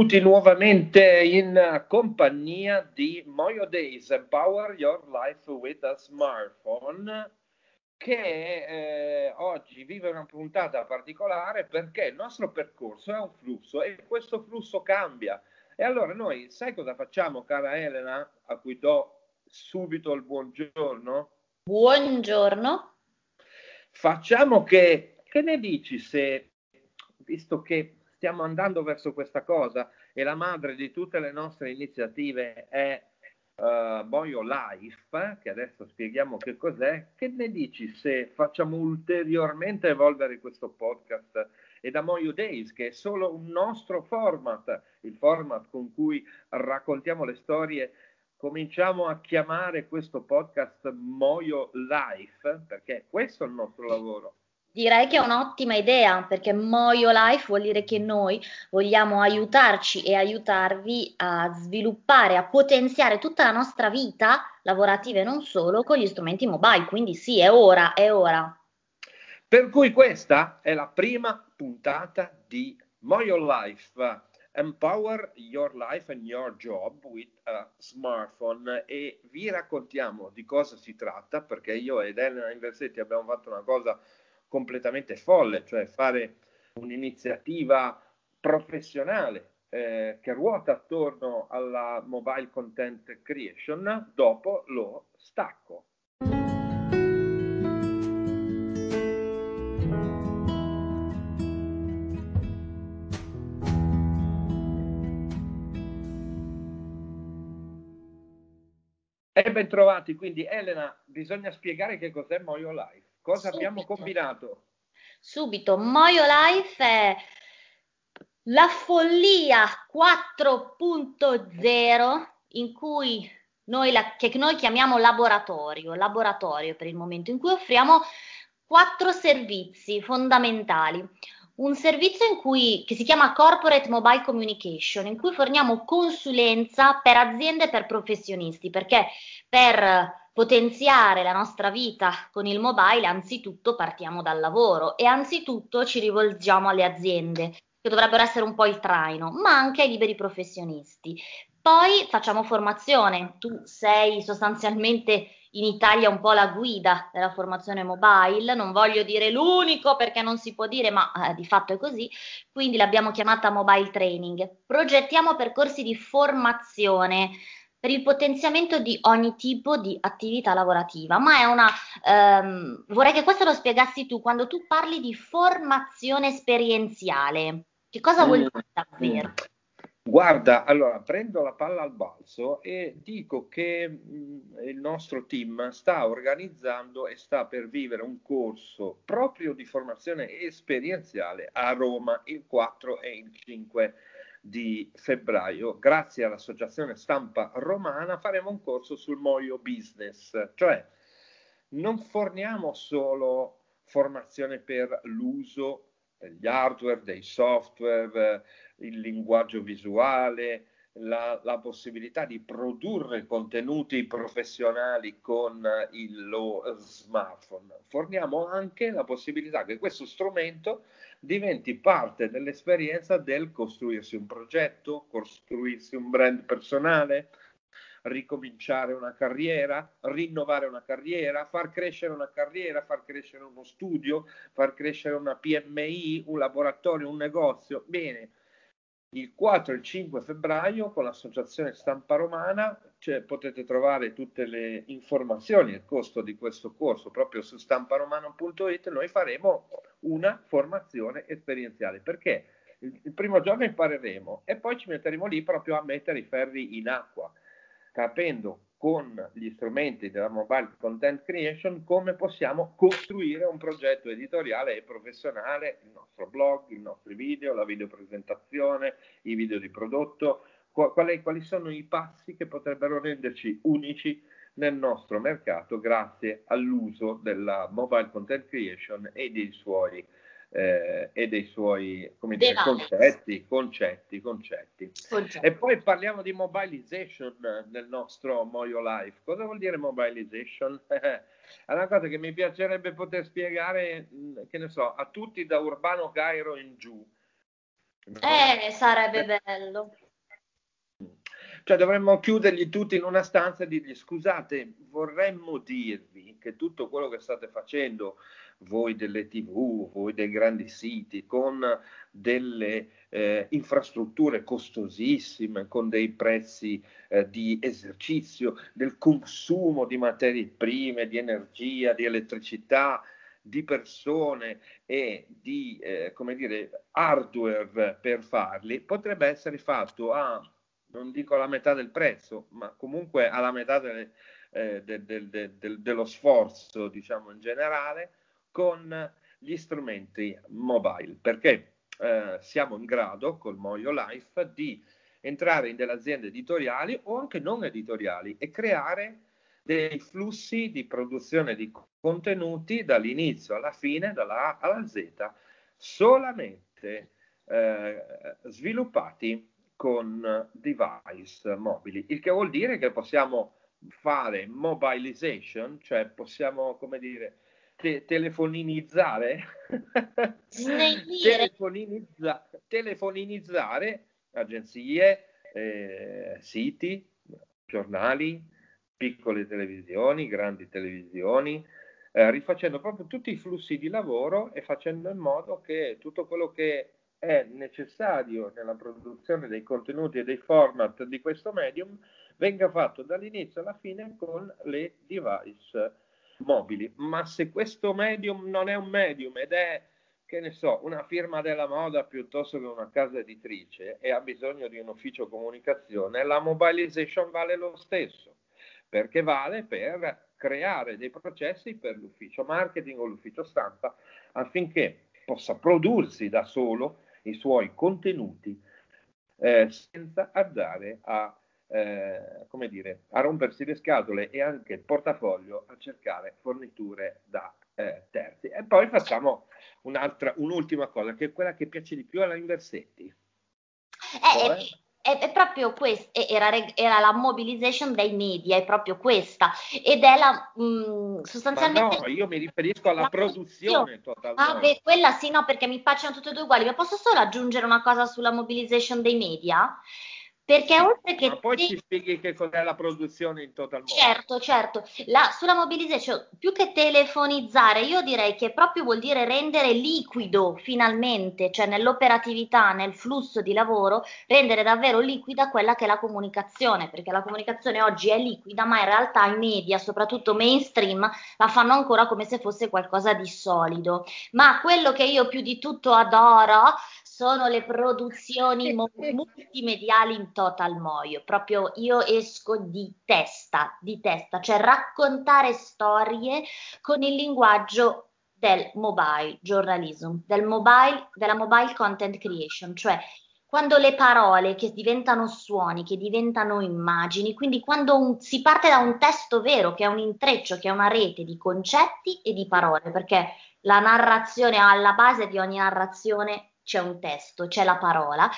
Benvenuti nuovamente in compagnia di Moyo Days Empower Your Life with a Smartphone che eh, oggi vive una puntata particolare perché il nostro percorso è un flusso e questo flusso cambia. E allora noi, sai cosa facciamo, cara Elena, a cui do subito il buongiorno? Buongiorno. Facciamo che, che ne dici se, visto che stiamo andando verso questa cosa e la madre di tutte le nostre iniziative è uh, Boio Life, che adesso spieghiamo che cos'è, che ne dici se facciamo ulteriormente evolvere questo podcast e da Moyo Days, che è solo un nostro format, il format con cui raccontiamo le storie cominciamo a chiamare questo podcast Moyo Life, perché questo è il nostro lavoro. Direi che è un'ottima idea perché Moyo Life vuol dire che noi vogliamo aiutarci e aiutarvi a sviluppare, a potenziare tutta la nostra vita lavorativa e non solo con gli strumenti mobile. Quindi sì, è ora, è ora. Per cui questa è la prima puntata di Moyo Life. Empower your life and your job with a smartphone e vi raccontiamo di cosa si tratta perché io ed Elena Inversetti abbiamo fatto una cosa completamente folle, cioè fare un'iniziativa professionale eh, che ruota attorno alla mobile content creation dopo lo stacco. E ben trovati, quindi Elena, bisogna spiegare che cos'è Moyo Life. Cosa Subito. abbiamo combinato? Subito, Moyo Life è la follia 4.0 in cui noi, la, che noi chiamiamo laboratorio, laboratorio per il momento, in cui offriamo quattro servizi fondamentali. Un servizio in cui, che si chiama Corporate Mobile Communication, in cui forniamo consulenza per aziende e per professionisti, perché per potenziare la nostra vita con il mobile, anzitutto partiamo dal lavoro e anzitutto ci rivolgiamo alle aziende, che dovrebbero essere un po' il traino, ma anche ai liberi professionisti. Poi facciamo formazione, tu sei sostanzialmente in Italia un po' la guida della formazione mobile, non voglio dire l'unico perché non si può dire, ma eh, di fatto è così, quindi l'abbiamo chiamata mobile training. Progettiamo percorsi di formazione per il potenziamento di ogni tipo di attività lavorativa, ma è una, ehm, vorrei che questo lo spiegassi tu, quando tu parli di formazione esperienziale, che cosa vuol dire mm. davvero? Guarda, allora prendo la palla al balzo e dico che mh, mm, il nostro team sta organizzando e sta per vivere un corso proprio di formazione esperienziale a Roma il 4 e il 5 di febbraio, grazie all'Associazione Stampa Romana, faremo un corso sul Moio Business, cioè non forniamo solo formazione per l'uso degli hardware, dei software, il linguaggio visuale, la, la, possibilità di produrre contenuti professionali con il lo smartphone. Forniamo anche la possibilità che questo strumento diventi parte dell'esperienza del costruirsi un progetto, costruirsi un brand personale, ricominciare una carriera, rinnovare una carriera, far crescere una carriera, far crescere uno studio, far crescere una PMI, un laboratorio, un negozio. Bene, il 4 e il 5 febbraio con l'associazione Stampa Romana cioè, potete trovare tutte le informazioni il costo di questo corso. Proprio su stamparomano.it noi faremo una formazione esperienziale perché il, il primo giorno impareremo e poi ci metteremo lì proprio a mettere i ferri in acqua capendo con gli strumenti della mobile content creation come possiamo costruire un progetto editoriale e professionale, il nostro blog, i nostri video, la videopresentazione, i video di prodotto, quali, quali sono i passi che potrebbero renderci unici nel nostro mercato grazie all'uso della mobile content creation e dei suoi eh, e dei suoi dire, concetti, concetti, concetti, concetti. E poi parliamo di mobilization nel nostro Moyo Life. Cosa vuol dire mobilization? è una cosa che mi piacerebbe poter spiegare, che ne so, a tutti da Urbano Cairo in giù. Eh, sarebbe bello. Cioè dovremmo chiuderli tutti in una stanza e dirgli scusate, vorremmo dirvi che tutto quello che state facendo voi delle tv, voi dei grandi siti, con delle eh, infrastrutture costosissime, con dei prezzi eh, di esercizio, del consumo di materie prime, di energia, di elettricità, di persone e di eh, come dire, hardware per farli, potrebbe essere fatto a, non dico alla metà del prezzo, ma comunque alla metà delle, eh, del, del, del, dello sforzo, diciamo in generale, con gli strumenti mobile, perché eh, siamo in grado col Moio Life di entrare in delle aziende editoriali o anche non editoriali e creare dei flussi di produzione di contenuti dall'inizio alla fine, dalla A alla Z, solamente eh, sviluppati con device mobili, il che vuol dire che possiamo fare mobilization, cioè possiamo, come dire, te- telefoninizzare, telefoninizza- telefoninizzare agenzie, eh, siti, giornali, piccole televisioni, grandi televisioni, eh, rifacendo proprio tutti i flussi di lavoro e facendo in modo che tutto quello che è necessario nella produzione dei contenuti e dei format di questo medium venga fatto dall'inizio alla fine con le device mobili. Ma se questo medium non è un medium ed è, che ne so, una firma della moda piuttosto che una casa editrice e ha bisogno di un ufficio comunicazione, la mobilization vale lo stesso, perché vale per creare dei processi per l'ufficio marketing o l'ufficio stampa affinché possa prodursi da solo i suoi contenuti eh, senza andare a eh, come dire, a rompersi le scatole e anche il portafoglio a cercare forniture da eh, terzi. E poi facciamo un'altra, un'ultima cosa, che è quella che piace di più alla Inversetti. Eh, cioè, è, proprio questa, era, era, la mobilization dei media, è proprio questa, ed è la mh, mm, sostanzialmente... Ma no, io mi riferisco alla produzione totalmente. Ah, beh, quella sì, no, perché mi piacciono tutte e due uguali, ma posso solo aggiungere una cosa sulla mobilization dei media? Perché oltre che... Ma poi te... ci spieghi che cos'è la produzione in total modo. Certo, certo. La, sulla mobilization, più che telefonizzare, io direi che proprio vuol dire rendere liquido finalmente, cioè nell'operatività, nel flusso di lavoro, rendere davvero liquida quella che è la comunicazione, perché la comunicazione oggi è liquida, ma in realtà i media, soprattutto mainstream, la fanno ancora come se fosse qualcosa di solido. Ma quello che io più di tutto adoro sono le produzioni multimediali in total moio, proprio io esco di testa, di testa, cioè raccontare storie con il linguaggio del mobile journalism, del mobile, della mobile content creation, cioè quando le parole che diventano suoni, che diventano immagini, quindi quando un, si parte da un testo vero, che è un intreccio, che è una rete di concetti e di parole, perché la narrazione alla base di ogni narrazione c'è un testo, c'è la parola,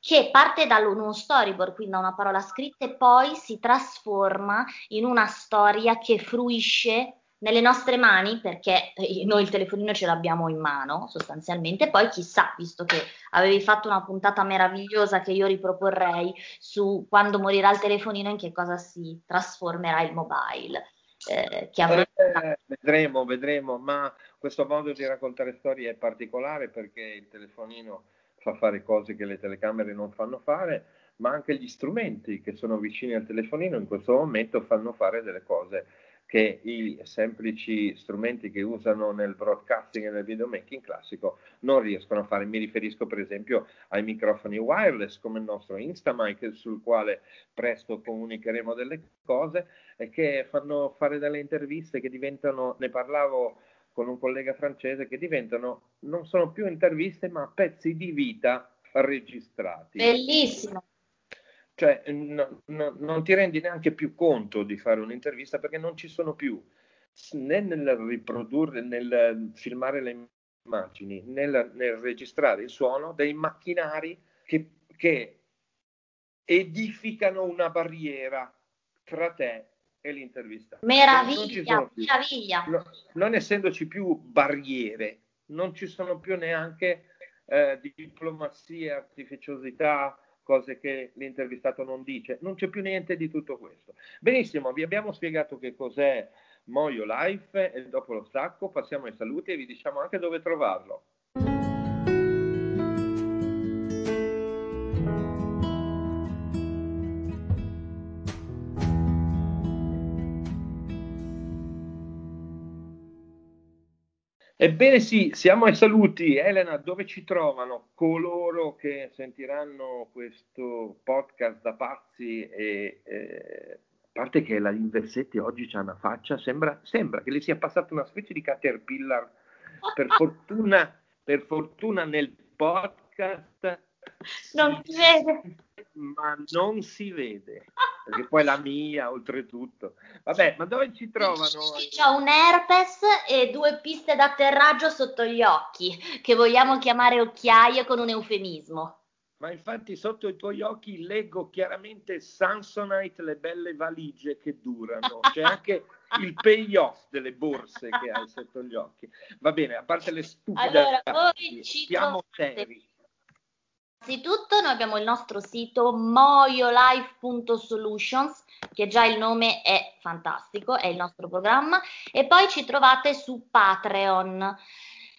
che parte da uno storyboard, quindi da una parola scritta e poi si trasforma in una storia che fruisce nelle nostre mani, perché eh, noi il telefonino ce l'abbiamo in mano sostanzialmente, poi chissà, visto che avevi fatto una puntata meravigliosa che io riproporrei su quando morirà il telefonino, in che cosa si trasformerà il mobile. Eh, eh, vedremo, vedremo, ma questo modo di raccontare storie è particolare perché il telefonino fa fare cose che le telecamere non fanno fare, ma anche gli strumenti che sono vicini al telefonino in questo momento fanno fare delle cose che i semplici strumenti che usano nel broadcasting e nel videomaking classico non riescono a fare. Mi riferisco per esempio ai microfoni wireless come il nostro Instamic sul quale presto comunicheremo delle cose e che fanno fare delle interviste che diventano, ne parlavo con un collega francese, che diventano, non sono più interviste ma pezzi di vita registrati. Bellissimo cioè no, no, non ti rendi neanche più conto di fare un'intervista perché non ci sono più né nel riprodurre, nel filmare le immagini, nel, nel registrare il suono dei macchinari che, che edificano una barriera tra te e l'intervista. Meraviglia, meraviglia. No, non essendoci più barriere, non ci sono più neanche eh, diplomazia, artificiosità, cose che l'intervistato non dice. Non c'è più niente di tutto questo. Benissimo, vi abbiamo spiegato che cos'è Moio Life e dopo lo stacco passiamo ai saluti e vi diciamo anche dove trovarlo. Ebbene sì, siamo ai saluti. Elena, dove ci trovano coloro che sentiranno questo podcast da pazzi e eh, a parte che la Inversetti oggi c'ha una faccia, sembra, sembra, che le sia passata una specie di caterpillar. Per fortuna, per fortuna nel podcast non si vede. Ma non si vede perché poi la mia oltretutto. Vabbè, ma dove ci trovano? C'è un herpes e due piste d'atterraggio sotto gli occhi, che vogliamo chiamare occhiaie con un eufemismo. Ma infatti sotto i tuoi occhi leggo chiaramente Samsonite, le belle valigie che durano. C'è anche il payoff delle borse che hai sotto gli occhi. Va bene, a parte le stupide allora, voi ci siamo seri. Innanzitutto noi abbiamo il nostro sito moiolife.solutions, che già il nome è fantastico, è il nostro programma, e poi ci trovate su Patreon.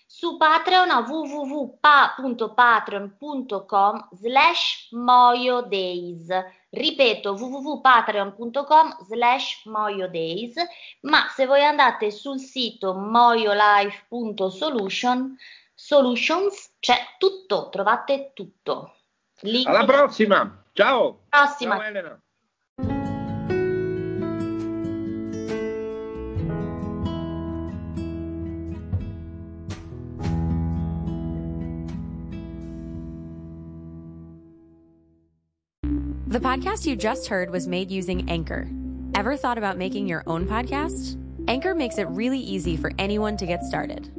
Su Patreon a www.patreon.com slash moiodays. Ripeto, www.patreon.com slash moiodays, ma se voi andate sul sito moiolife.solutions Solutions c'è tutto, trovate tutto. Link. Alla prossima, ciao. Prossima. Ciao Elena. The podcast you just heard was made using Anchor. Ever thought about making your own podcast? Anchor makes it really easy for anyone to get started.